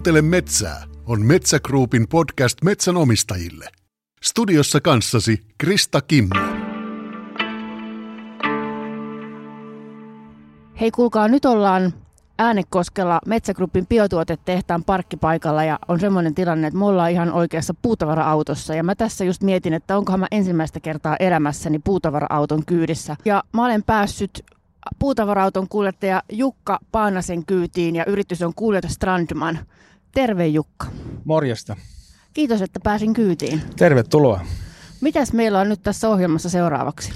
Kuuntele metsää on Metsä Groupin podcast metsänomistajille. Studiossa kanssasi Krista Kimmo. Hei kuulkaa, nyt ollaan Äänekoskella Metsägruppin biotuotetehtaan parkkipaikalla ja on semmoinen tilanne, että me ollaan ihan oikeassa puutavara-autossa ja mä tässä just mietin, että onkohan mä ensimmäistä kertaa elämässäni puutavara-auton kyydissä. Ja mä olen päässyt puutavara-auton kuljettaja Jukka Paanasen kyytiin ja yritys on kuljetus Strandman. Terve Jukka. Morjesta. Kiitos, että pääsin kyytiin. Tervetuloa. Mitäs meillä on nyt tässä ohjelmassa seuraavaksi?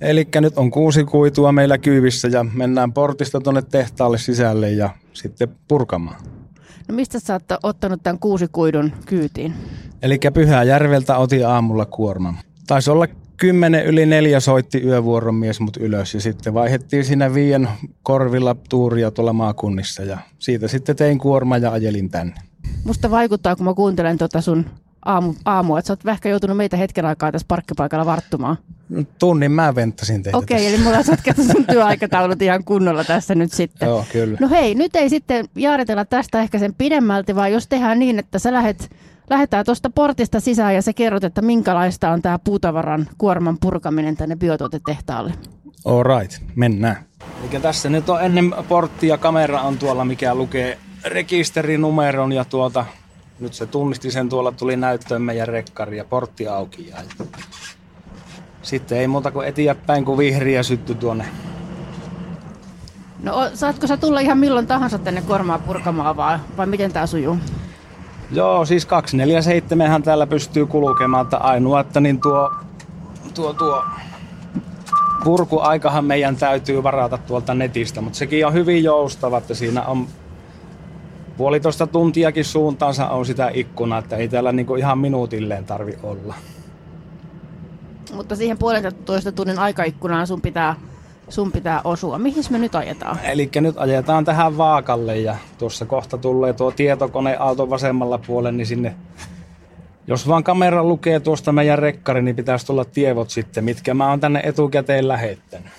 Eli nyt on kuusi kuitua meillä kyyvissä ja mennään portista tuonne tehtaalle sisälle ja sitten purkamaan. No mistä sä oot ottanut tämän kuusi kuidun kyytiin? Eli Pyhäjärveltä otin aamulla kuorman. Taisi olla kymmenen yli neljä soitti yövuoron mies mut ylös ja sitten vaihettiin siinä viien korvilla tuuria tuolla maakunnissa ja siitä sitten tein kuorma ja ajelin tänne. Musta vaikuttaa, kun mä kuuntelen tuota sun aamu, aamua, että sä oot ehkä joutunut meitä hetken aikaa tässä parkkipaikalla varttumaan. No, tunnin mä venttasin teitä Okei, tässä. eli mulla on sotkettu sun työaikataulut ihan kunnolla tässä nyt sitten. Joo, kyllä. No hei, nyt ei sitten jaaritella tästä ehkä sen pidemmälti, vaan jos tehdään niin, että sä lähet, lähdetään tuosta portista sisään ja sä kerrot, että minkälaista on tämä puutavaran kuorman purkaminen tänne biotuotetehtaalle. All right, mennään. Eli tässä nyt on ennen porttia kamera on tuolla, mikä lukee rekisterinumeron ja tuota, nyt se tunnisti sen tuolla, tuli näyttöön meidän rekkari ja portti auki. Ja sitten ei muuta kuin eteenpäin, kun vihriä sytty tuonne. No saatko sä tulla ihan milloin tahansa tänne kuormaa purkamaan vai, vai miten tämä sujuu? Joo, siis 247 täällä pystyy kulkemaan, että ainoa, että niin tuo, tuo, tuo purkuaikahan meidän täytyy varata tuolta netistä, mutta sekin on hyvin joustava, että siinä on puolitoista tuntiakin suuntaansa on sitä ikkunaa, että ei täällä niinku ihan minuutilleen tarvi olla. Mutta siihen puolentoista tunnin aikaikkunaan sun pitää, sun pitää osua. Mihin me nyt ajetaan? Eli nyt ajetaan tähän vaakalle ja tuossa kohta tulee tuo tietokone auton vasemmalla puolella, niin sinne jos vaan kamera lukee tuosta meidän rekkari, niin pitäisi tulla tievot sitten, mitkä mä oon tänne etukäteen lähettänyt.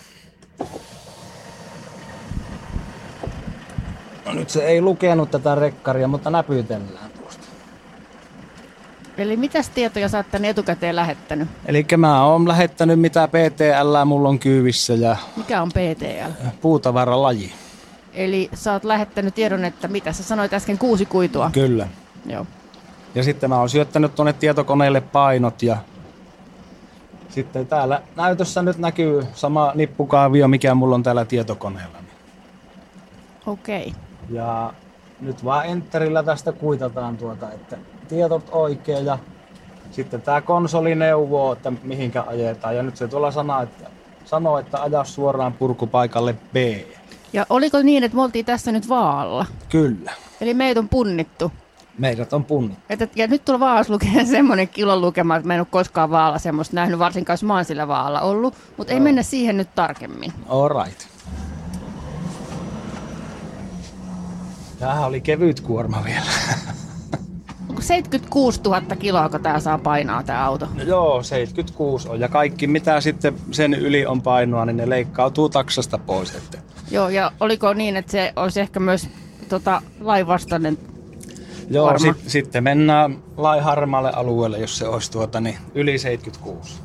No nyt se ei lukenut tätä rekkaria, mutta näpytellään. Eli mitäs tietoja sä oot tänne etukäteen lähettänyt? Eli mä oon lähettänyt mitä PTL mulla on kyyvissä ja Mikä on PTL? puutavaralaji. Eli sä oot lähettänyt tiedon, että mitä sä sanoit äsken kuusi kuitua. Kyllä. Joo. Ja sitten mä oon syöttänyt tuonne tietokoneelle painot ja sitten täällä näytössä nyt näkyy sama nippukaavio, mikä mulla on täällä tietokoneella. Okei. Okay. Ja nyt vaan enterillä tästä kuitataan tuota, että tietot oikein ja sitten tämä konsoli neuvoo, että mihinkä ajetaan. Ja nyt se tuolla sana, että, sanoo, että aja suoraan purkupaikalle B. Ja oliko niin, että me oltiin tässä nyt vaalla? Kyllä. Eli meitä on punnittu. Meidät on punnittu. Että, ja nyt tuolla vaassa lukee semmoinen kilon lukema, että mä en ole koskaan vaalla semmoista nähnyt, varsinkaan jos mä oon sillä vaalla ollut. Mutta ei mennä siihen nyt tarkemmin. All right. Tämähän oli kevyt kuorma vielä. Onko 76 000 kiloa, kun tää saa painaa tää auto? No joo, 76 on. Ja kaikki mitä sitten sen yli on painoa, niin ne leikkautuu taksasta pois. Että. Joo, ja oliko niin, että se olisi ehkä myös tota, lainvastainen? Joo, sit, sitten mennään lai harmaalle alueelle, jos se olisi tuota, niin yli 76.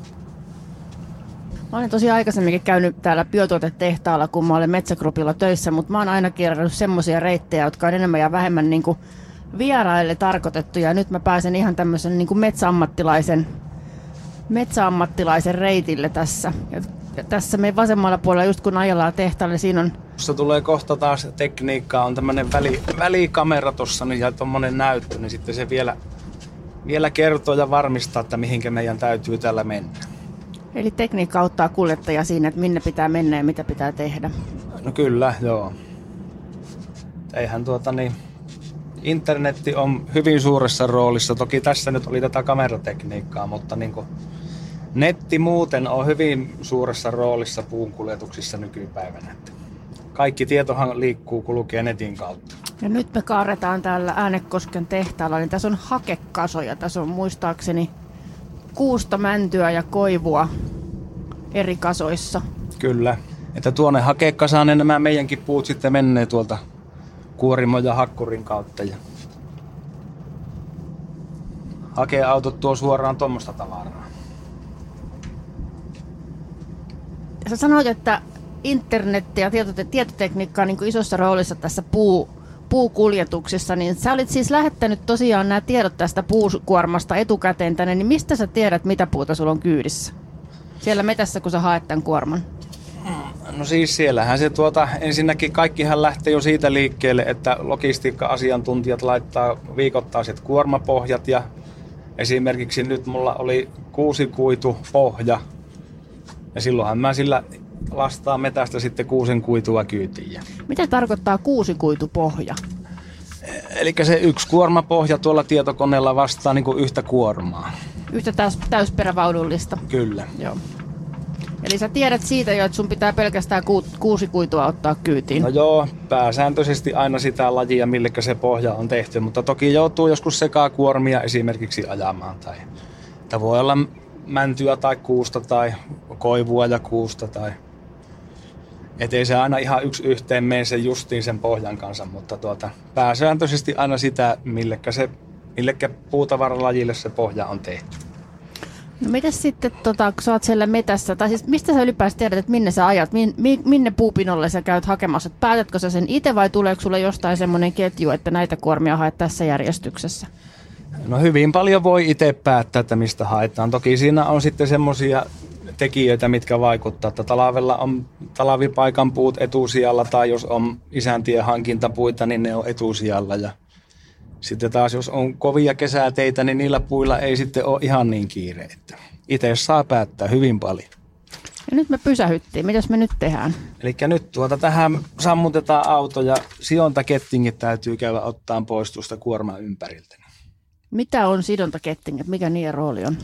Mä olen tosi aikaisemminkin käynyt täällä biotuotetehtaalla, kun mä olen Metsägrupilla töissä, mutta mä oon aina kierrannut semmoisia reittejä, jotka on enemmän ja vähemmän niin kuin vieraille tarkoitettu. Ja nyt mä pääsen ihan tämmöisen niin kuin metsäammattilaisen, metsäammattilaisen reitille tässä. Ja, ja tässä meidän vasemmalla puolella, just kun ajellaan tehtaalle, siinä on Tuossa tulee kohta taas tekniikkaa, on tämmöinen väli, välikamera tuossa niin, ja tuommoinen näyttö, niin sitten se vielä, vielä kertoo ja varmistaa, että mihinkä meidän täytyy täällä mennä. Eli tekniikka auttaa kuljettajia siinä, että minne pitää mennä ja mitä pitää tehdä. No kyllä, joo. Eihän tuota niin, internetti on hyvin suuressa roolissa. Toki tässä nyt oli tätä kameratekniikkaa, mutta niin kuin netti muuten on hyvin suuressa roolissa puunkuljetuksissa nykypäivänä. Kaikki tietohan liikkuu, kulkee netin kautta. Ja nyt me kaaretaan täällä Äänekosken tehtaalla, niin tässä on hakekasoja. Tässä on muistaakseni kuusta, mäntyä ja koivua eri kasoissa. Kyllä. Että tuonne hakekasaan ne nämä meidänkin puut sitten menee tuolta kuorimo ja hakkurin kautta. Ja hakeautot tuo suoraan tuommoista tavaraa. Sä sanoit, että internet ja tietote- tietotekniikka on niin kuin isossa roolissa tässä puu, puukuljetuksessa, niin sä olit siis lähettänyt tosiaan nämä tiedot tästä puukuormasta etukäteen tänne, niin mistä sä tiedät, mitä puuta sulla on kyydissä? Siellä metässä, kun sä haet tämän kuorman. No siis siellähän se tuota, ensinnäkin kaikkihan lähtee jo siitä liikkeelle, että logistiikka-asiantuntijat laittaa viikoittaiset kuormapohjat ja esimerkiksi nyt mulla oli kuusi kuitu pohja ja silloinhan mä sillä lastaa metästä sitten kuusen kuitua kyytiin. Mitä tarkoittaa kuusikuitupohja? Eli se yksi kuormapohja tuolla tietokoneella vastaa niin kuin yhtä kuormaa. Yhtä täys, täysperävaunullista. Kyllä. Joo. Eli sä tiedät siitä jo, että sun pitää pelkästään ku, kuusi kuitua ottaa kyytiin. No joo, pääsääntöisesti aina sitä lajia, millekä se pohja on tehty, mutta toki joutuu joskus sekaa kuormia esimerkiksi ajamaan. Tai, tai voi olla mäntyä tai kuusta tai koivua ja kuusta. Tai, et ei se aina ihan yksi yhteen mene sen justiin sen pohjan kanssa, mutta tuota, pääsääntöisesti aina sitä, millekä, se, millekä puutavaralajille se pohja on tehty. No mitäs sitten, tota, kun sä oot siellä metässä, tai siis mistä sä ylipäänsä tiedät, että minne sä ajat, min, mi, minne puupinolle sä käyt hakemassa? Et päätätkö sä sen itse vai tuleeko sulle jostain semmoinen ketju, että näitä kuormia haet tässä järjestyksessä? No hyvin paljon voi itse päättää, että mistä haetaan. Toki siinä on sitten semmoisia tekijöitä, mitkä vaikuttaa, että talvella on talvipaikan puut etusijalla tai jos on isäntien hankintapuita, niin ne on etusijalla ja sitten taas jos on kovia kesäteitä, niin niillä puilla ei sitten ole ihan niin kiire. Että itse saa päättää hyvin paljon. Ja nyt me pysähyttiin. Mitäs me nyt tehdään? Eli nyt tuota tähän sammutetaan auto ja siontakettingit täytyy käydä ottaa pois tuosta kuorman ympäriltä. Mitä on sidontakettingit? Mikä niiden rooli on?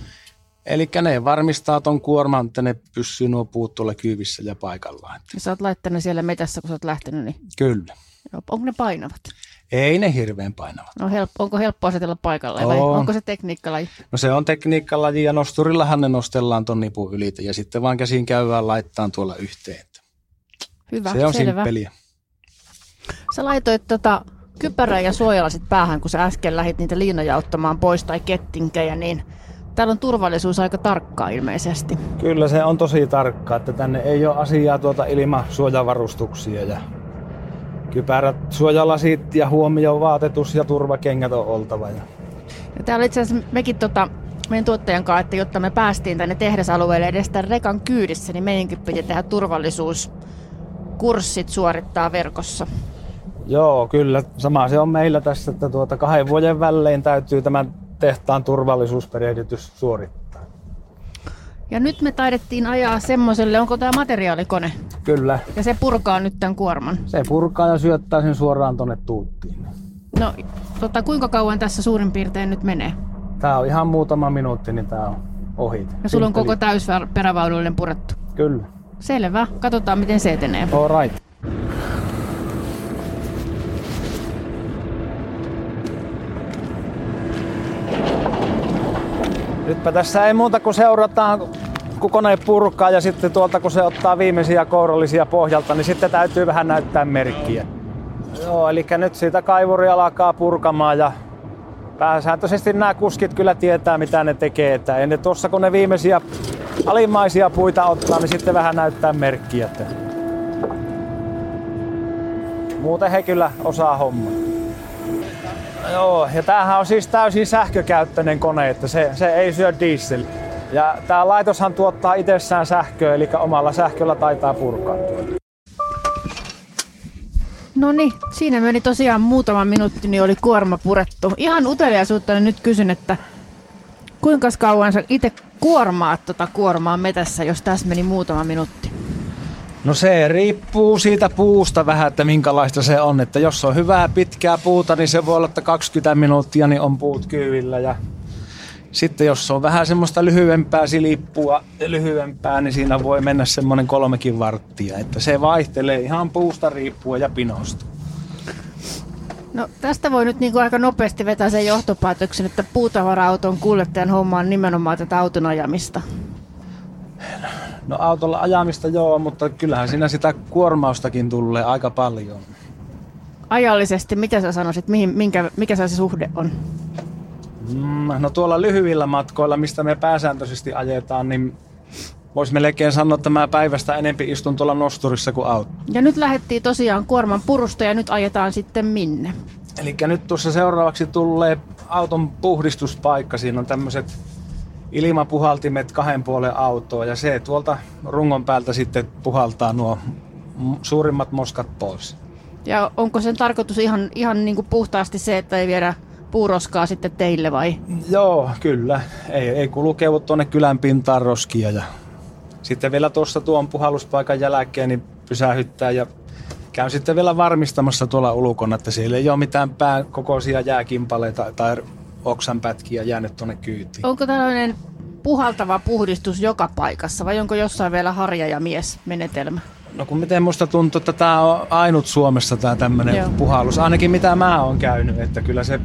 Eli ne varmistaa ton kuorman, että ne pysyy nuo puut tuolla kyyvissä ja paikallaan. Ja sä oot laittanut siellä metässä, kun sä oot lähtenyt, niin Kyllä. onko ne painavat? Ei ne hirveän painavat. No helppo, onko helppo asetella paikalle vai On. onko se tekniikkalaji? No se on tekniikkalaji ja nosturillahan ne nostellaan ton nipun ylitä ja sitten vaan käsin käydään laittaa tuolla yhteen. Hyvä, se on selvä. simppeliä. Sä laitoit tota kypärän ja suojalasit päähän, kun sä äsken lähit niitä liinoja ottamaan pois tai kettinkejä, niin täällä on turvallisuus aika tarkkaa ilmeisesti. Kyllä se on tosi tarkka, että tänne ei ole asiaa tuota ilman suojavarustuksia ja kypärät, suojalasit ja huomioon vaatetus ja turvakengät on oltava. Ja Ja täällä itse asiassa mekin tota, meidän tuottajan kanssa, että jotta me päästiin tänne tehdasalueelle edes tämän rekan kyydissä, niin meidänkin piti tehdä turvallisuuskurssit suorittaa verkossa. Joo, kyllä. Sama se on meillä tässä, että tuota kahden vuoden välein täytyy tämän tehtaan turvallisuusperehdytys suorittaa. Ja nyt me taidettiin ajaa semmoiselle, onko tämä materiaalikone? Kyllä. Ja se purkaa nyt tämän kuorman. Se purkaa ja syöttää sen suoraan tonne tuuttiin. No, tota, kuinka kauan tässä suurin piirtein nyt menee? Tää on ihan muutama minuutti, niin tää on ohi. Ja sulla on koko täysperävaunullinen purettu. Kyllä. Selvä. Katsotaan, miten se etenee. All right. Nytpä tässä ei muuta kuin seurataan, kun kone purkaa ja sitten tuolta kun se ottaa viimeisiä kourallisia pohjalta, niin sitten täytyy vähän näyttää merkkiä. Joo, eli nyt siitä kaivuri alkaa purkamaan ja pääsääntöisesti nämä kuskit kyllä tietää mitä ne tekee. Että ennen tuossa kun ne viimeisiä alimmaisia puita ottaa, niin sitten vähän näyttää merkkiä. Että Muuten he kyllä osaa hommaa. Joo, ja tämähän on siis täysin sähkökäyttöinen kone, että se, se ei syö diesel. Ja tämä laitoshan tuottaa itsessään sähköä, eli omalla sähköllä taitaa purkaa tuota. No niin, siinä meni tosiaan muutama minuutti, niin oli kuorma purettu. Ihan uteliaisuutta nyt kysyn, että kuinka kauan sä itse kuormaat tota kuormaa metässä, jos tässä meni muutama minuutti? No se riippuu siitä puusta vähän, että minkälaista se on. Että jos on hyvää pitkää puuta, niin se voi olla, että 20 minuuttia niin on puut kyydillä. Ja sitten jos on vähän semmoista lyhyempää silippua lyhyempää, niin siinä voi mennä semmoinen kolmekin varttia. Että se vaihtelee ihan puusta riippuen ja pinosta. No tästä voi nyt niin kuin aika nopeasti vetää sen johtopäätöksen, että puutavara-auton kuljettajan homma on nimenomaan tätä auton ajamista. No autolla ajamista joo, mutta kyllähän siinä sitä kuormaustakin tulee aika paljon. Ajallisesti, mitä sä sanoisit, mihin, minkä, mikä se suhde on? Mm, no tuolla lyhyillä matkoilla, mistä me pääsääntöisesti ajetaan, niin voisi melkein sanoa, että mä päivästä enempi istun tuolla nosturissa kuin auto. Ja nyt lähdettiin tosiaan kuorman purusta ja nyt ajetaan sitten minne? Eli nyt tuossa seuraavaksi tulee auton puhdistuspaikka. Siinä on tämmöiset ilmapuhaltimet kahden puolen autoa ja se tuolta rungon päältä sitten puhaltaa nuo suurimmat moskat pois. Ja onko sen tarkoitus ihan, ihan niin kuin puhtaasti se, että ei viedä puuroskaa sitten teille vai? Joo, kyllä. Ei, ei kulu keuvut tuonne kylän pintaan roskia ja sitten vielä tuossa tuon puhalluspaikan jälkeen niin pysähyttää ja käyn sitten vielä varmistamassa tuolla ulkona, että siellä ei ole mitään pään kokoisia jääkimpaleita tai oksanpätkiä jäänyt tuonne kyytiin. Onko tällainen puhaltava puhdistus joka paikassa vai onko jossain vielä harja ja mies menetelmä? No kun miten musta tuntuu, että tämä on ainut Suomessa tämä tämmöinen puhallus. Ainakin mitä mä oon käynyt, että kyllä se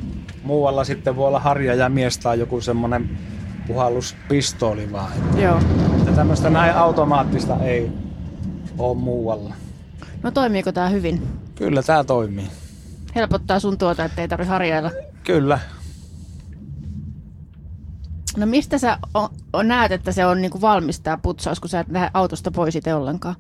muualla sitten voi olla harja ja mies tai joku semmoinen puhalluspistooli vaan. Että, Joo. että tämmöistä näin automaattista ei ole muualla. No toimiiko tämä hyvin? Kyllä tämä toimii. Helpottaa sun tuota, että ei tarvitse harjailla. Kyllä. No mistä sä o, o, näet, että se on niinku valmis tämä putsaus, kun sä et lähde autosta pois itse ollenkaan?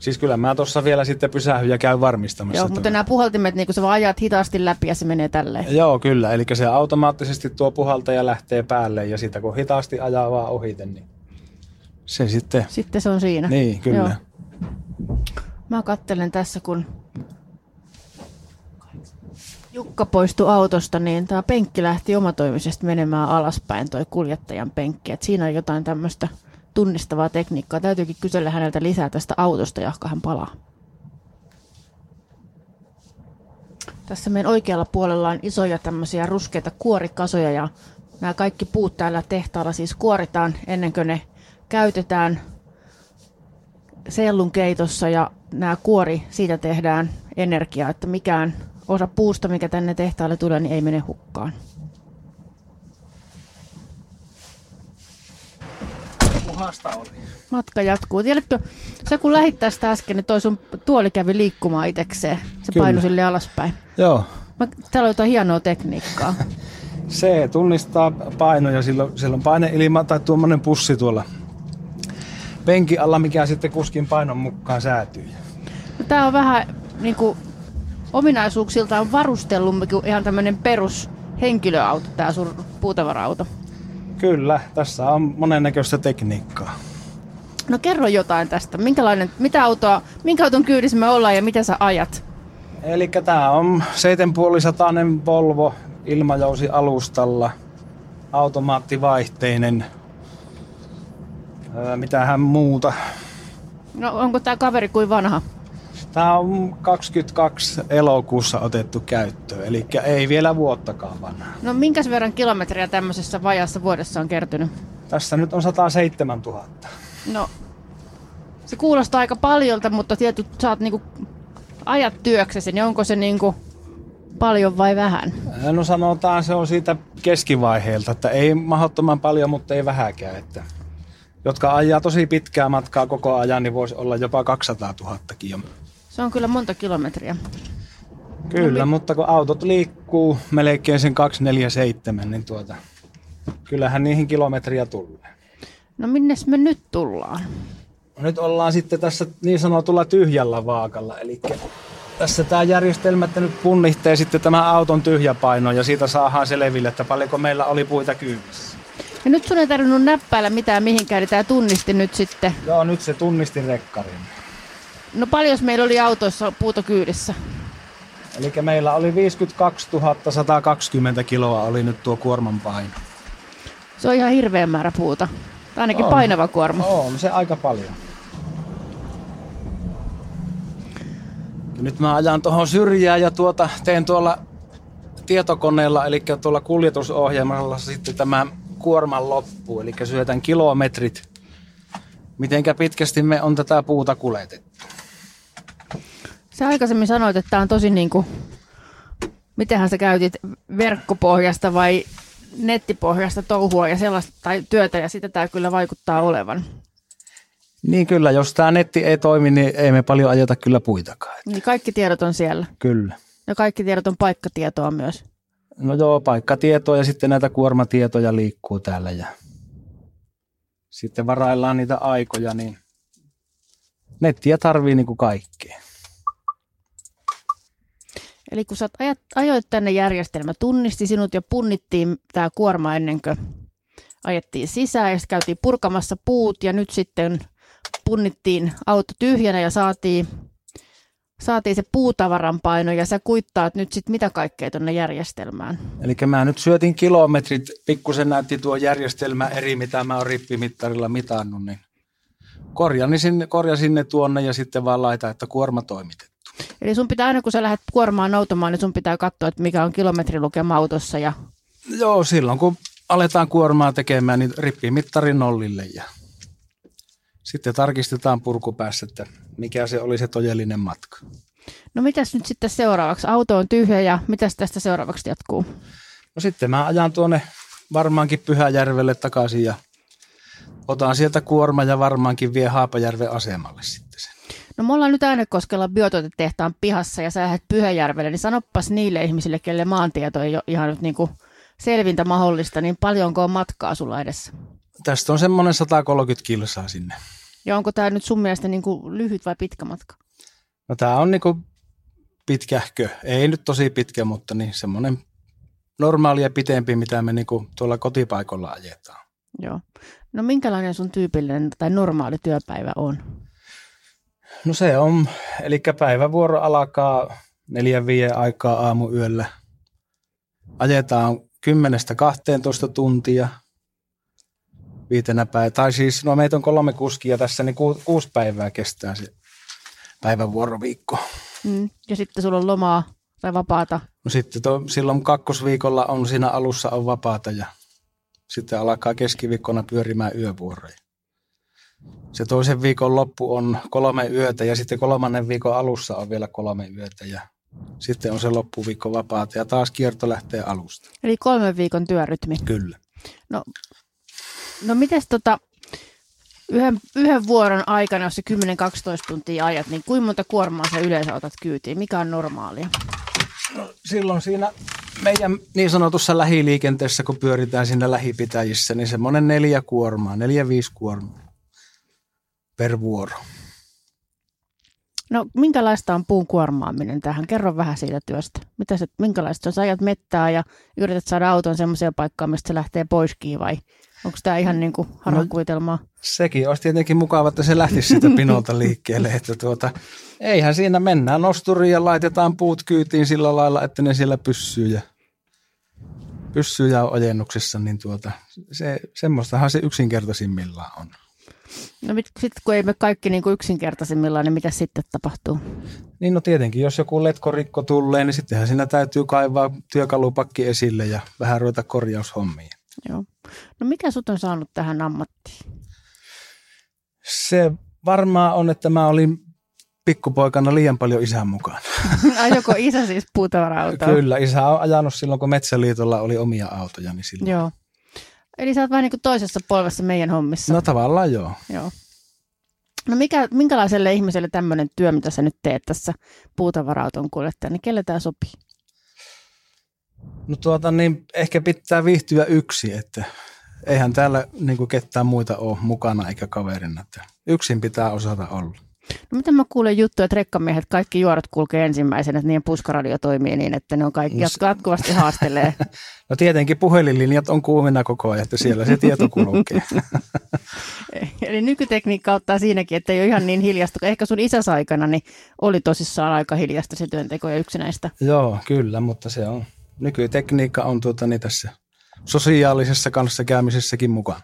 Siis kyllä mä tuossa vielä sitten pysähyn ja käyn varmistamassa. Joo, mutta nämä puhaltimet, niin kun sä vaan ajat hitaasti läpi ja se menee tälleen. Joo, kyllä. Eli se automaattisesti tuo puhaltaja lähtee päälle ja sitä kun hitaasti ajaa vaan ohite, niin se sitten... Sitten se on siinä. Niin, kyllä. Joo. Mä kattelen tässä, kun Jukka poistui autosta, niin tämä penkki lähti omatoimisesti menemään alaspäin, toi kuljettajan penkki. Et siinä on jotain tämmöistä tunnistavaa tekniikkaa. Täytyykin kysellä häneltä lisää tästä autosta, jahka hän palaa. Tässä meidän oikealla puolella on isoja tämmöisiä ruskeita kuorikasoja ja nämä kaikki puut täällä tehtaalla siis kuoritaan ennen kuin ne käytetään sellun keitossa ja nämä kuori, siitä tehdään energiaa, että mikään osa puusta, mikä tänne tehtaalle tulee, niin ei mene hukkaan. Puhasta oli. Matka jatkuu. Tiedätkö, sä kun lähit tästä äsken, niin toi sun tuoli kävi liikkumaan itsekseen. Se Kyllä. painui sille alaspäin. Joo. Mä, täällä on jotain hienoa tekniikkaa. Se tunnistaa painoja, silloin, silloin paineilma tai tuommoinen pussi tuolla penkin alla, mikä sitten kuskin painon mukaan säätyy. No, tää on vähän niin kuin ominaisuuksiltaan varustellut ihan tämmöinen perus henkilöauto, tämä sun puutavara-auto. Kyllä, tässä on monennäköistä tekniikkaa. No kerro jotain tästä. Minkälainen, mitä autoa, minkä auton kyydissä me ollaan ja mitä sä ajat? Eli tämä on 7,5 Volvo ilmajousi alustalla, automaattivaihteinen, öö, mitähän muuta. No onko tämä kaveri kuin vanha? Tämä on 22 elokuussa otettu käyttöön, eli ei vielä vuottakaan vanha. No minkäs verran kilometriä tämmöisessä vajassa vuodessa on kertynyt? Tässä nyt on 107 000. No, se kuulostaa aika paljolta, mutta tietysti sä oot niinku ajat työksesi, niin onko se niinku paljon vai vähän? No sanotaan, se on siitä keskivaiheelta, että ei mahdottoman paljon, mutta ei vähäkään. Että jotka ajaa tosi pitkää matkaa koko ajan, niin voisi olla jopa 200 000 kilometriä. Se on kyllä monta kilometriä. Kyllä, no, mutta kun autot liikkuu melkein sen 247, niin tuota, kyllähän niihin kilometriä tulee. No minnes me nyt tullaan? Nyt ollaan sitten tässä niin sanotulla tyhjällä vaakalla, eli tässä tämä järjestelmä, että nyt punnihtee sitten tämä auton tyhjäpaino ja siitä saadaan selville, että paljonko meillä oli puita kyydissä. Ja nyt sun ei tarvinnut näppäillä mitään mihinkään, niin tämä tunnisti nyt sitten. Joo, nyt se tunnisti rekkarin. No paljon meillä oli autoissa puuta kyydissä? Eli meillä oli 52 120 kiloa oli nyt tuo kuorman paino. Se on ihan hirveä määrä puuta. Tai ainakin on. painava kuorma. On se aika paljon. Ja nyt mä ajan tuohon syrjään ja tuota, teen tuolla tietokoneella, eli tuolla kuljetusohjelmalla sitten tämä kuorman loppu, eli syötän kilometrit, mitenkä pitkästi me on tätä puuta kuljetettu. Sä aikaisemmin sanoit, että tämä on tosi niin kuin, mitenhän sä käytit, verkkopohjasta vai nettipohjasta touhua ja sellaista tai työtä ja sitä tämä kyllä vaikuttaa olevan. Niin kyllä, jos tämä netti ei toimi, niin ei me paljon ajeta kyllä puitakaan. Niin kaikki tiedot on siellä. Kyllä. Ja kaikki tiedot on paikkatietoa myös. No joo, paikkatietoja ja sitten näitä kuormatietoja liikkuu täällä ja sitten varaillaan niitä aikoja, niin nettiä tarvii niin kuin kaikkea. Eli kun sä ajat, ajoit tänne järjestelmä, tunnisti sinut ja punnittiin tämä kuorma ennen kuin ajettiin sisään ja sitten käytiin purkamassa puut ja nyt sitten punnittiin auto tyhjänä ja saatiin, saatiin se puutavaran paino ja sä kuittaat nyt sitten mitä kaikkea tuonne järjestelmään. Eli mä nyt syötin kilometrit, pikkusen näytti tuo järjestelmä eri, mitä mä oon rippimittarilla mitannut, niin korjasin korjasin ne tuonne ja sitten vaan laita, että kuorma toimitettu. Eli sun pitää aina kun sä lähdet kuormaan automaan, niin sun pitää katsoa, että mikä on kilometrilukema autossa ja Joo, silloin kun aletaan kuormaa tekemään, niin rippii mittari nollille ja sitten tarkistetaan purkupäässä, että mikä se oli se todellinen matka. No mitäs nyt sitten seuraavaksi? Auto on tyhjä ja mitäs tästä seuraavaksi jatkuu? No sitten mä ajan tuonne varmaankin Pyhäjärvelle takaisin ja otan sieltä kuorma ja varmaankin vie Haapajärven asemalle sitten sen. No me ollaan nyt Äänekoskella biotuotetehtaan pihassa ja sä lähdet Pyhäjärvelle, niin sanoppas niille ihmisille, kelle maantieto ei ole ihan nyt niin kuin selvintä mahdollista, niin paljonko on matkaa sulla edessä? Tästä on semmoinen 130 kilsaa sinne. Ja onko tämä nyt sun mielestä niin kuin lyhyt vai pitkä matka? No tää on niinku pitkähkö. Ei nyt tosi pitkä, mutta niin semmoinen normaali ja pitempi, mitä me niinku tuolla kotipaikolla ajetaan. Joo. No minkälainen sun tyypillinen tai normaali työpäivä on? No se on, eli päivävuoro alkaa neljän viiden aikaa aamuyöllä. Ajetaan 10-12 tuntia viitenä päivänä. Tai siis, no meitä on kolme kuskia tässä, niin ku, kuusi päivää kestää se päivävuoroviikko. Mm. Ja sitten sulla on lomaa tai vapaata. No sitten to, silloin kakkosviikolla on siinä alussa on vapaata ja sitten alkaa keskiviikkona pyörimään yövuoroja. Se toisen viikon loppu on kolme yötä ja sitten kolmannen viikon alussa on vielä kolme yötä ja sitten on se loppuviikko vapaata ja taas kierto lähtee alusta. Eli kolmen viikon työrytmi. Kyllä. No, no mites tota, yhden, yhden vuoron aikana, jos se 10-12 tuntia ajat, niin kuinka monta kuormaa sä yleensä otat kyytiin? Mikä on normaalia? Silloin siinä meidän niin sanotussa lähiliikenteessä, kun pyöritään siinä lähipitäjissä, niin semmoinen neljä kuormaa, neljä viisi kuormaa per vuoro. No minkälaista on puun kuormaaminen tähän? Kerro vähän siitä työstä. Mitä se, minkälaista on? Sä ajat mettää ja yrität saada auton semmoiseen paikkaan, mistä se lähtee poiskin vai onko tämä ihan niin kuin harhakuvitelmaa? Sekin olisi tietenkin mukava, että se lähtisi siitä pinolta liikkeelle. Että tuota, eihän siinä mennään nosturiin ja laitetaan puut kyytiin sillä lailla, että ne siellä pyssyy ja, pyssyy ja on ojennuksessa. Niin tuota, se, semmoistahan se yksinkertaisimmillaan on. No sitten kun ei me kaikki niin kuin yksinkertaisimmillaan, niin mitä sitten tapahtuu? Niin no tietenkin, jos joku letkorikko tulee, niin sittenhän siinä täytyy kaivaa työkalupakki esille ja vähän ruveta korjaushommia. Joo. No mikä sut on saanut tähän ammattiin? Se varmaan on, että mä olin pikkupoikana liian paljon isän mukaan. Ajoko isä siis puutavara-autoa? Kyllä, isä on ajanut silloin, kun Metsäliitolla oli omia autoja. Niin silloin. Joo. Eli sä oot vähän niin kuin toisessa polvessa meidän hommissa. No tavallaan joo. Joo. No mikä, minkälaiselle ihmiselle tämmöinen työ, mitä sä nyt teet tässä puutavara-auton kuljettaja, niin kelle tämä sopii? No tuota niin, ehkä pitää viihtyä yksi, että eihän täällä niin kuin ketään muita ole mukana eikä kaverina. Että yksin pitää osata olla. No mitä mä kuulen juttuja, että rekkamiehet kaikki juorot kulkee ensimmäisenä, että niiden puskaradio toimii niin, että ne on kaikki No jatkuvasti haastelee. No tietenkin puhelinlinjat on kuumina koko ajan, että siellä se tieto kulkee. Eli nykytekniikka ottaa siinäkin, että ei ole ihan niin hiljasta. Ehkä sun isäs aikana niin oli tosissaan aika hiljasta se työnteko ja yksinäistä. Joo, kyllä, mutta se on. Nykytekniikka on tuota, niin tässä sosiaalisessa kanssakäymisessäkin mukana.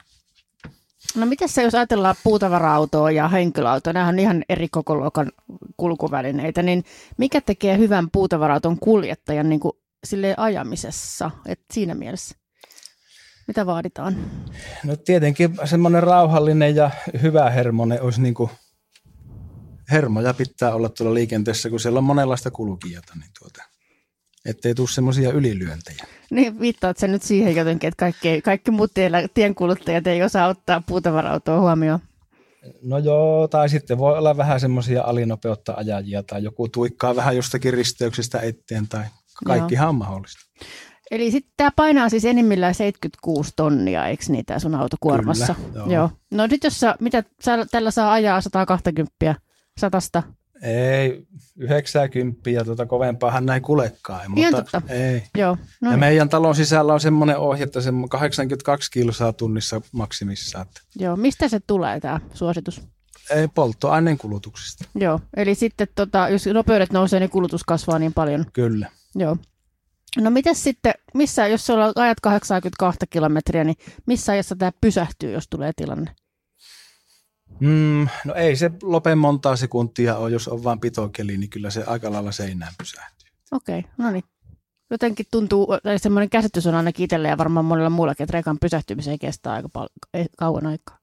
No miten se, jos ajatellaan puutavara-autoa ja henkilöautoa, nämä on ihan eri kokoluokan kulkuvälineitä, niin mikä tekee hyvän puutavara-auton kuljettajan niin kuin silleen ajamisessa, että siinä mielessä? Mitä vaaditaan? No tietenkin semmoinen rauhallinen ja hyvä hermonen olisi niin kuin, hermoja pitää olla tuolla liikenteessä, kun siellä on monenlaista kulkijata, niin tuota, ettei tule semmoisia ylilyöntejä. Niin viittaat sen nyt siihen jotenkin, että kaikki, kaikki muut tiellä, tienkuluttajat ei osaa ottaa puutavara-autoa huomioon. No joo, tai sitten voi olla vähän semmoisia alinopeutta ajajia tai joku tuikkaa vähän jostakin risteyksestä eteen tai kaikkihan on mahdollista. Eli sitten tämä painaa siis enimmillään 76 tonnia, eikö niin tämä sun auto kuormassa? Kyllä, joo. joo. No nyt jos sä, mitä sä, tällä saa ajaa 120, satasta? Ei, 90 ja tuota kovempaahan näin kulekaan. Ihan mutta totta. ei. Joo. No Ja niin. meidän talon sisällä on semmoinen ohje, että se 82 kilsaa tunnissa maksimissaan. Joo. Mistä se tulee tämä suositus? ei polttoaineen kulutuksista. Joo. Eli sitten tota, jos nopeudet nousee, niin kulutus kasvaa niin paljon. Kyllä. Joo. No miten sitten, missä, jos sulla ajat 82 kilometriä, niin missä ajassa tämä pysähtyy, jos tulee tilanne? Mm, no ei se lope montaa sekuntia ole, jos on vain pitokeli, niin kyllä se aika lailla seinään pysähtyy. Okei, no niin. Jotenkin tuntuu, tai semmoinen käsitys on ainakin itsellä ja varmaan monella muullakin, että rekan pysähtymiseen kestää aika pal- ei- kauan aikaa.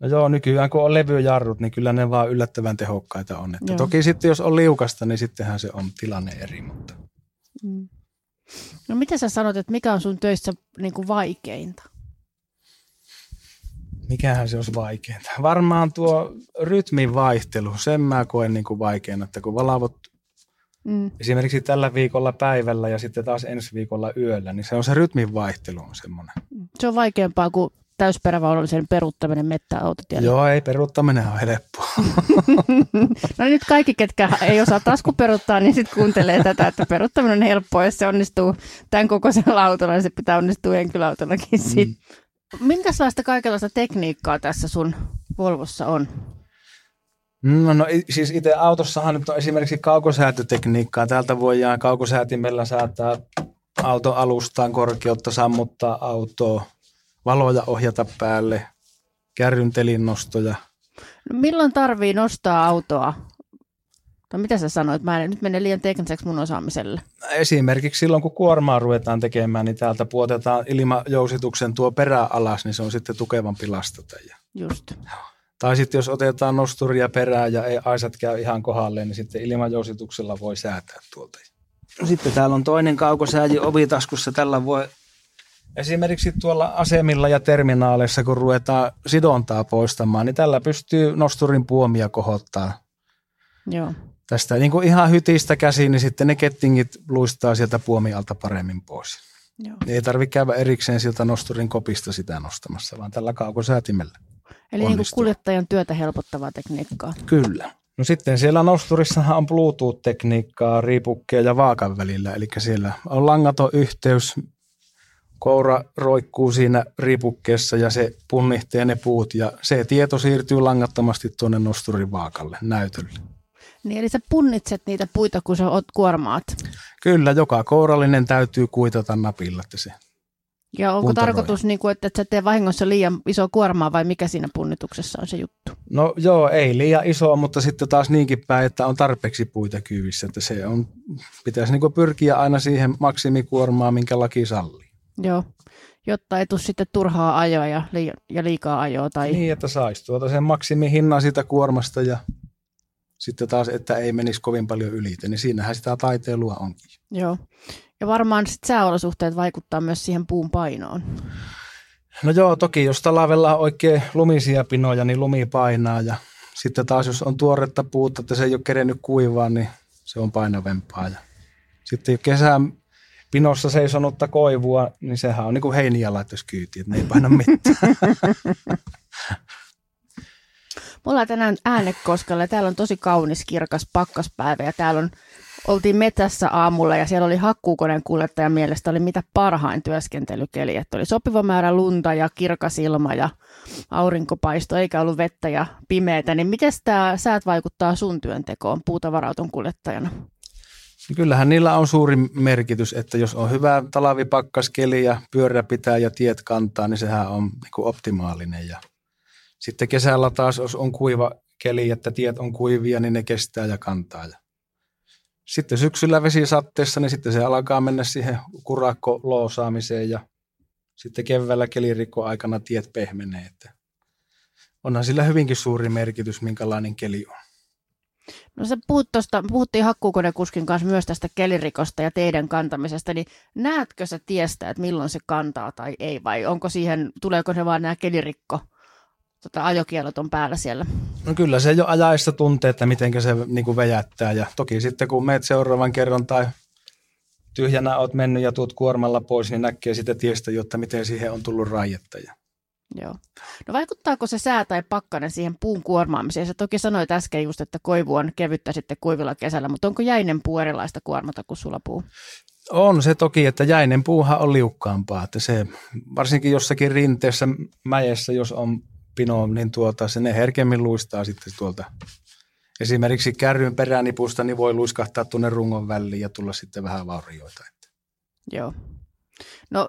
No joo, nykyään kun on levyjarrut, niin kyllä ne vaan yllättävän tehokkaita on. Että Joo. toki sitten jos on liukasta, niin sittenhän se on tilanne eri, mutta Mm. No mitä sä sanot, että mikä on sun töissä niin kuin vaikeinta? Mikähän se olisi vaikeinta. Varmaan tuo rytmin vaihtelu, sen mä koen niin kuin vaikeana, että kun valvot Mm. esimerkiksi tällä viikolla päivällä ja sitten taas ensi viikolla yöllä, niin se on se rytmin vaihtelu on semmoinen. Se on vaikeampaa kuin täysperävaunullisen peruttaminen mettäautotielle. Joo, ei peruuttaminen on helppoa. No nyt kaikki, ketkä ei osaa taskuperuttaa, niin sitten kuuntelee tätä, että peruttaminen on helppoa. Jos se onnistuu tämän kokoisella autolla, niin se pitää onnistua henkilöautollakin Mm. Minkälaista kaikenlaista tekniikkaa tässä sun Volvossa on? No, no siis itse autossahan nyt on esimerkiksi kaukosäätötekniikkaa. Täältä voidaan kaukosäätimellä säätää auton alustaan korkeutta, sammuttaa autoa, valoja ohjata päälle, kärryn telinnostoja. No milloin tarvii nostaa autoa? Tai mitä sä sanoit? Mä en, nyt menee liian tekniseksi mun osaamiselle. Esimerkiksi silloin, kun kuormaa ruvetaan tekemään, niin täältä puotetaan ilmajousituksen tuo perä alas, niin se on sitten tukevampi lastata. Ja- Just. Tai sitten jos otetaan nosturia perää ja ei aisat käy ihan kohdalleen, niin sitten ilmajousituksella voi säätää tuolta. No Sitten täällä on toinen kaukosääji ovitaskussa. Tällä voi esimerkiksi tuolla asemilla ja terminaaleissa, kun ruvetaan sidontaa poistamaan, niin tällä pystyy nosturin puomia kohottaa Joo. Tästä niin kuin ihan hytistä käsiin, niin sitten ne kettingit luistaa sieltä puomialta paremmin pois. Joo. Ei tarvitse käydä erikseen siltä nosturin kopista sitä nostamassa, vaan tällä kaukosäätimellä. Eli niin kuin kuljettajan työtä helpottavaa tekniikkaa. Kyllä. No sitten siellä nosturissahan on Bluetooth-tekniikkaa riipukkeen ja vaakan välillä, eli siellä on langaton yhteys, koura roikkuu siinä riipukkeessa ja se punnihtee ne puut ja se tieto siirtyy langattomasti tuonne nosturin vaakalle näytölle. Niin, eli sä punnitset niitä puita, kun sä oot kuormaat. Kyllä, joka kourallinen täytyy kuitata napilla, se Ja onko Puntaroida. tarkoitus, niin kuin, että et sä tee vahingossa liian iso kuormaa vai mikä siinä punnituksessa on se juttu? No joo, ei liian iso, mutta sitten taas niinkin päin, että on tarpeeksi puita kyyvissä, että se on, pitäisi niin pyrkiä aina siihen maksimikuormaan, minkä laki sallii. Joo, jotta ei tule sitten turhaa ajoa ja, liia, ja liikaa ajoa. Tai... Niin, että saisi tuota sen maksimihinnan siitä kuormasta ja sitten taas, että ei menisi kovin paljon ylite, niin siinähän sitä taiteilua onkin. Joo. Ja varmaan sit sääolosuhteet vaikuttaa myös siihen puun painoon. No joo, toki jos talvella on oikein lumisia pinoja, niin lumi painaa ja sitten taas jos on tuoretta puutta, että se ei ole kerennyt kuivaa, niin se on painavempaa. Ja sitten kesän pinossa seisonutta koivua, niin sehän on niin kuin heiniä laittaisi kyyti, että ne ei paina mitään. Me ollaan tänään Äänekoskella ja täällä on tosi kaunis kirkas pakkaspäivä ja täällä on, oltiin metässä aamulla ja siellä oli hakkuukoneen kuljettajan mielestä oli mitä parhain työskentelykeli. Että oli sopiva määrä lunta ja kirkas ilma ja aurinkopaisto eikä ollut vettä ja pimeätä. Niin miten tämä säät vaikuttaa sun työntekoon puutavarauton kuljettajana? Niin Kyllähän niillä on suuri merkitys, että jos on hyvä talvipakkaskeli ja pyörä pitää ja tiet kantaa, niin sehän on niin optimaalinen. Ja sitten kesällä taas, jos on kuiva keli, että tiet on kuivia, niin ne kestää ja kantaa. Sitten syksyllä vesisatteessa, niin sitten se alkaa mennä siihen kurakkoloosaamiseen ja sitten keväällä kelirikko aikana tiet pehmenee. Että onhan sillä hyvinkin suuri merkitys, minkälainen keli on. No sä puhut tosta, puhuttiin hakkuukonekuskin kanssa myös tästä kelirikosta ja teidän kantamisesta, niin näetkö sä tiestä, että milloin se kantaa tai ei, vai onko siihen, tuleeko se vaan nämä kelirikko, tota, ajokielot on päällä siellä? No kyllä se jo ajaessa tuntee, että miten se niin kuin vejättää ja toki sitten kun meet seuraavan kerran tai tyhjänä oot mennyt ja tuut kuormalla pois, niin näkee sitä tiestä, jotta miten siihen on tullut raietta. Joo. No vaikuttaako se sää tai pakkanen siihen puun kuormaamiseen? Sä toki sanoit äsken just, että koivu on kevyttä sitten kuivilla kesällä, mutta onko jäinen puu erilaista kuormata kuin sulapuu? On se toki, että jäinen puuhan on liukkaampaa. Että se, varsinkin jossakin rinteessä mäessä, jos on pino, niin tuota, se ne herkemmin luistaa sitten tuolta esimerkiksi kärryn peränipusta, niin voi luiskahtaa tuonne rungon väliin ja tulla sitten vähän vaurioita. Joo. No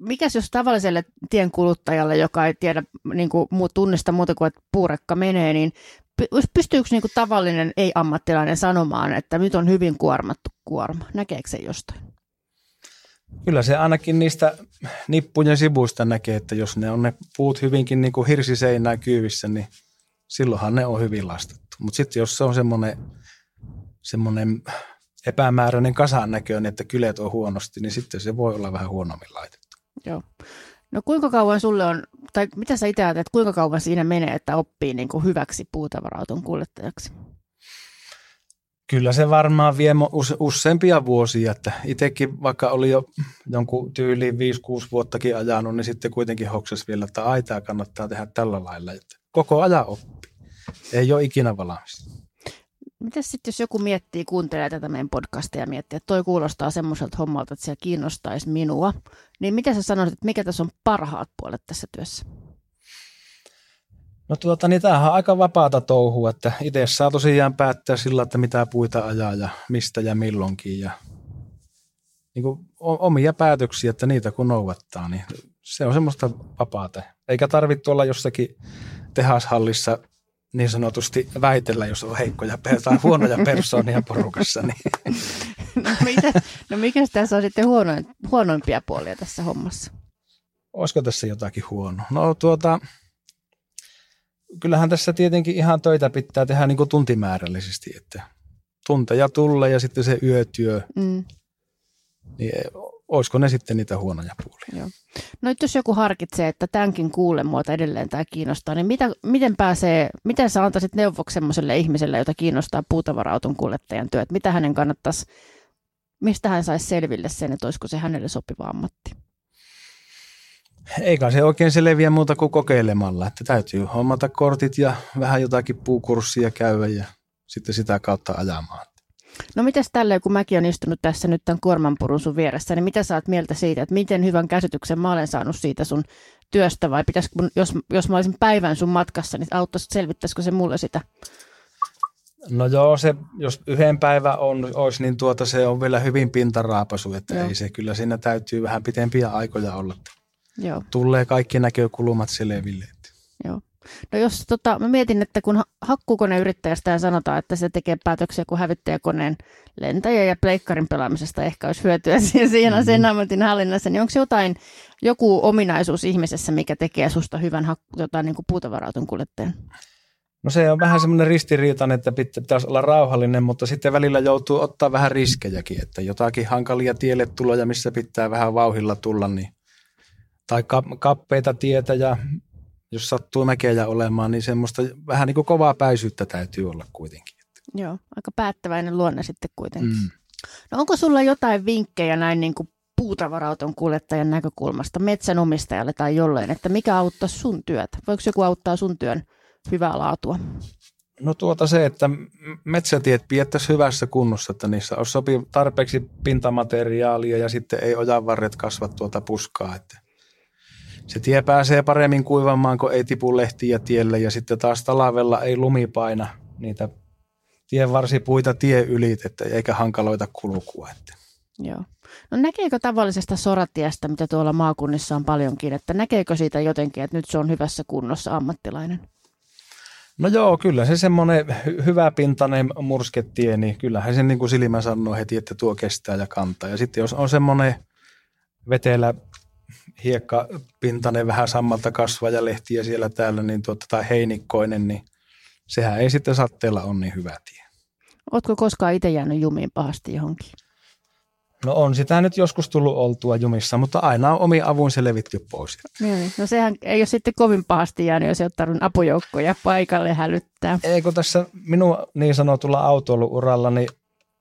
mikäs jos tavalliselle tien kuluttajalle, joka ei tiedä niin kuin, tunnista muuta kuin, että puurekka menee, niin pystyykö niin kuin, tavallinen ei-ammattilainen sanomaan, että nyt on hyvin kuormattu kuorma? Näkeekö se jostain? Kyllä se ainakin niistä nippujen sivuista näkee, että jos ne on ne puut hyvinkin niin kuin hirsiseinää kyyvissä, niin silloinhan ne on hyvin lastattu. Mutta sitten jos se on semmoinen, semmoinen epämääräinen kasan näköinen, että kylet on huonosti, niin sitten se voi olla vähän huonommin laitettu. Joo. No kuinka kauan sulle on, tai mitä sä itse ajattelet, kuinka kauan siinä menee, että oppii niin kuin hyväksi puutavara-auton kuljettajaksi? Kyllä se varmaan vie use, useampia vuosia, että itsekin vaikka oli jo jonkun tyyliin 5-6 vuottakin ajanut, niin sitten kuitenkin hoksas vielä, että aitaa kannattaa tehdä tällä lailla, että koko ajan oppii. Ei ole ikinä valmis. Miten sitten, jos joku miettii, kuuntelee tätä meidän podcastia ja miettii, että toi kuulostaa semmoiselta hommalta, että se kiinnostaisi minua, niin mitä sä sanoisit, että mikä tässä on parhaat puolet tässä työssä? No tuota, niin tämähän on aika vapaata touhua, että itse saa tosiaan päättää sillä, että mitä puita ajaa ja mistä ja milloinkin ja niin kuin omia päätöksiä, että niitä kun noudattaa, niin se on semmoista vapaata. Eikä tarvitse olla jossakin tehashallissa niin sanotusti väitellä, jos on heikkoja tai huonoja persoonia porukassa. Niin. No, mitä, no mikä tässä on sitten huonoin, huonoimpia puolia tässä hommassa? Olisiko tässä jotakin huonoa? No tuota, kyllähän tässä tietenkin ihan töitä pitää tehdä niin kuin tuntimäärällisesti, että tunteja tulee ja sitten se yötyö, mm. niin olisiko ne sitten niitä huonoja puolia. Joo. No nyt jos joku harkitsee, että tämänkin kuulen muota edelleen tai kiinnostaa, niin mitä, miten pääsee, miten sä antaisit neuvoksi semmoiselle ihmiselle, jota kiinnostaa puutavara-auton kuljettajan työt? Mitä hänen kannattaisi, mistä hän saisi selville sen, että olisiko se hänelle sopiva ammatti? Eikä se oikein selviä muuta kuin kokeilemalla, että täytyy hommata kortit ja vähän jotakin puukurssia käydä ja sitten sitä kautta ajamaan. No mitäs tälleen, kun mäkin olen istunut tässä nyt tämän kuormanpurun sun vieressä, niin mitä saat mieltä siitä, että miten hyvän käsityksen mä olen saanut siitä sun työstä vai pitäisikö, jos, jos mä olisin päivän sun matkassa, niin auttaisi, selvittäisikö se mulle sitä? No joo, se, jos yhden päivän on, olisi, niin tuota, se on vielä hyvin pintaraapasu, että joo. ei se kyllä siinä täytyy vähän pitempiä aikoja olla. Joo. Tulee kaikki näkökulmat selville. Joo. No jos tota, mä mietin, että kun hakkuukoneyrittäjästä sanotaan, että se tekee päätöksiä kuin hävittäjäkoneen lentäjä ja pleikkarin pelaamisesta ehkä olisi hyötyä siinä mm-hmm. sen ammatin hallinnassa, niin onko jotain, joku ominaisuus ihmisessä, mikä tekee susta hyvän hakku, tota, niin puutavarautun kuljettajan? No se on vähän semmoinen ristiriitainen, että pitäisi olla rauhallinen, mutta sitten välillä joutuu ottaa vähän riskejäkin, että jotakin hankalia tielle tuloja, missä pitää vähän vauhilla tulla, niin tai kappeita tietä ja jos sattuu mäkejä olemaan, niin semmoista vähän niin kuin kovaa päisyyttä täytyy olla kuitenkin. Joo, aika päättäväinen luonne sitten kuitenkin. Mm. No onko sulla jotain vinkkejä näin niin kuin puutavarauton kuljettajan näkökulmasta metsänomistajalle tai jolleen, että mikä auttaa sun työtä? Voiko joku auttaa sun työn hyvää laatua? No tuota se, että metsätiet pidettäisiin hyvässä kunnossa, että niissä olisi sopi tarpeeksi pintamateriaalia ja sitten ei ojanvarret kasva tuota puskaa. Että se tie pääsee paremmin kuivamaan, kun ei tipu lehtiä tielle ja sitten taas talavella ei lumi paina niitä tienvarsipuita tie ylit, että eikä hankaloita kulkua. Että. Joo. No näkeekö tavallisesta soratiestä, mitä tuolla maakunnissa on paljonkin, että näkeekö siitä jotenkin, että nyt se on hyvässä kunnossa ammattilainen? No joo, kyllä se semmoinen hy- hyväpintainen mursketie, niin kyllähän se niin kuin silmä sanoo heti, että tuo kestää ja kantaa. Ja sitten jos on semmoinen vetelä hiekkapintainen vähän sammalta kasva ja lehtiä siellä täällä, niin tuota, tai heinikkoinen, niin sehän ei sitten satteella ole niin hyvä tie. Oletko koskaan itse jäänyt jumiin pahasti johonkin? No on sitä nyt joskus tullut oltua jumissa, mutta aina on omi avun selvitty pois. Niin, no sehän ei ole sitten kovin pahasti jäänyt, jos ei ole tarvinnut apujoukkoja paikalle hälyttää. Eikö tässä minun niin sanotulla autoiluuralla, niin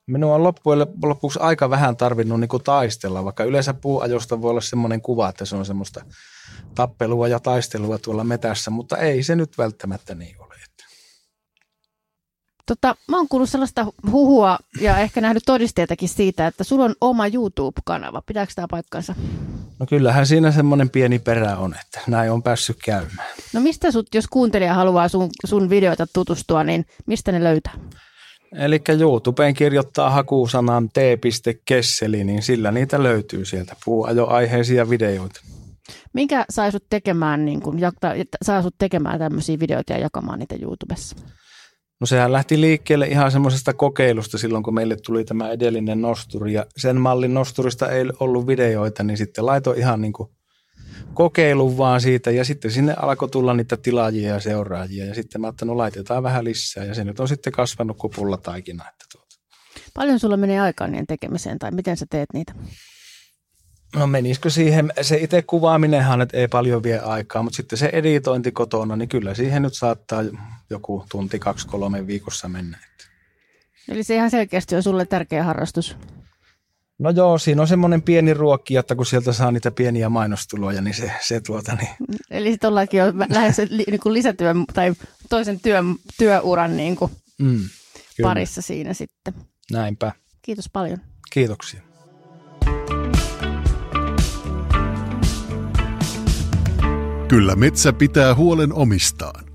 Minua on loppujen lopuksi aika vähän tarvinnut niin kuin taistella, vaikka yleensä puuajosta voi olla semmoinen kuva, että se on semmoista tappelua ja taistelua tuolla metässä, mutta ei se nyt välttämättä niin ole. Tota, mä oon kuullut sellaista huhua ja ehkä nähnyt todisteitakin siitä, että sulla on oma YouTube-kanava. Pitääkö tämä paikkansa? No kyllähän siinä semmoinen pieni perä on, että näin on päässyt käymään. No mistä sut, jos kuuntelija haluaa sun, sun videoita tutustua, niin mistä ne löytää? Eli YouTubeen kirjoittaa hakusanan t.kesseli, niin sillä niitä löytyy sieltä puuajoaiheisia videoita. Minkä sai sut tekemään, niin kun, saa sut tekemään tämmöisiä videoita ja jakamaan niitä YouTubessa? No sehän lähti liikkeelle ihan semmoisesta kokeilusta silloin, kun meille tuli tämä edellinen nosturi. Ja sen mallin nosturista ei ollut videoita, niin sitten laitoin ihan niin kuin kokeilun vaan siitä. Ja sitten sinne alkoi tulla niitä tilaajia ja seuraajia. Ja sitten mä ajattelin, no laitetaan vähän lisää. Ja se nyt on sitten kasvanut kuin taikina. Että tuota. Paljon sulla menee aikaa niiden tekemiseen tai miten sä teet niitä? No menisikö siihen, se itse kuvaaminenhan että ei paljon vie aikaa, mutta sitten se editointi kotona, niin kyllä siihen nyt saattaa joku tunti, kaksi, kolme viikossa mennä. Eli se ihan selkeästi on sulle tärkeä harrastus. No joo, siinä on semmoinen pieni ruokki, että kun sieltä saa niitä pieniä mainostuloja, niin se, se tuota niin. Eli sitten ollaankin jo lähes niin kuin lisätyön tai toisen työn, työuran niin kuin mm, parissa siinä sitten. Näinpä. Kiitos paljon. Kiitoksia. Kyllä metsä pitää huolen omistaan.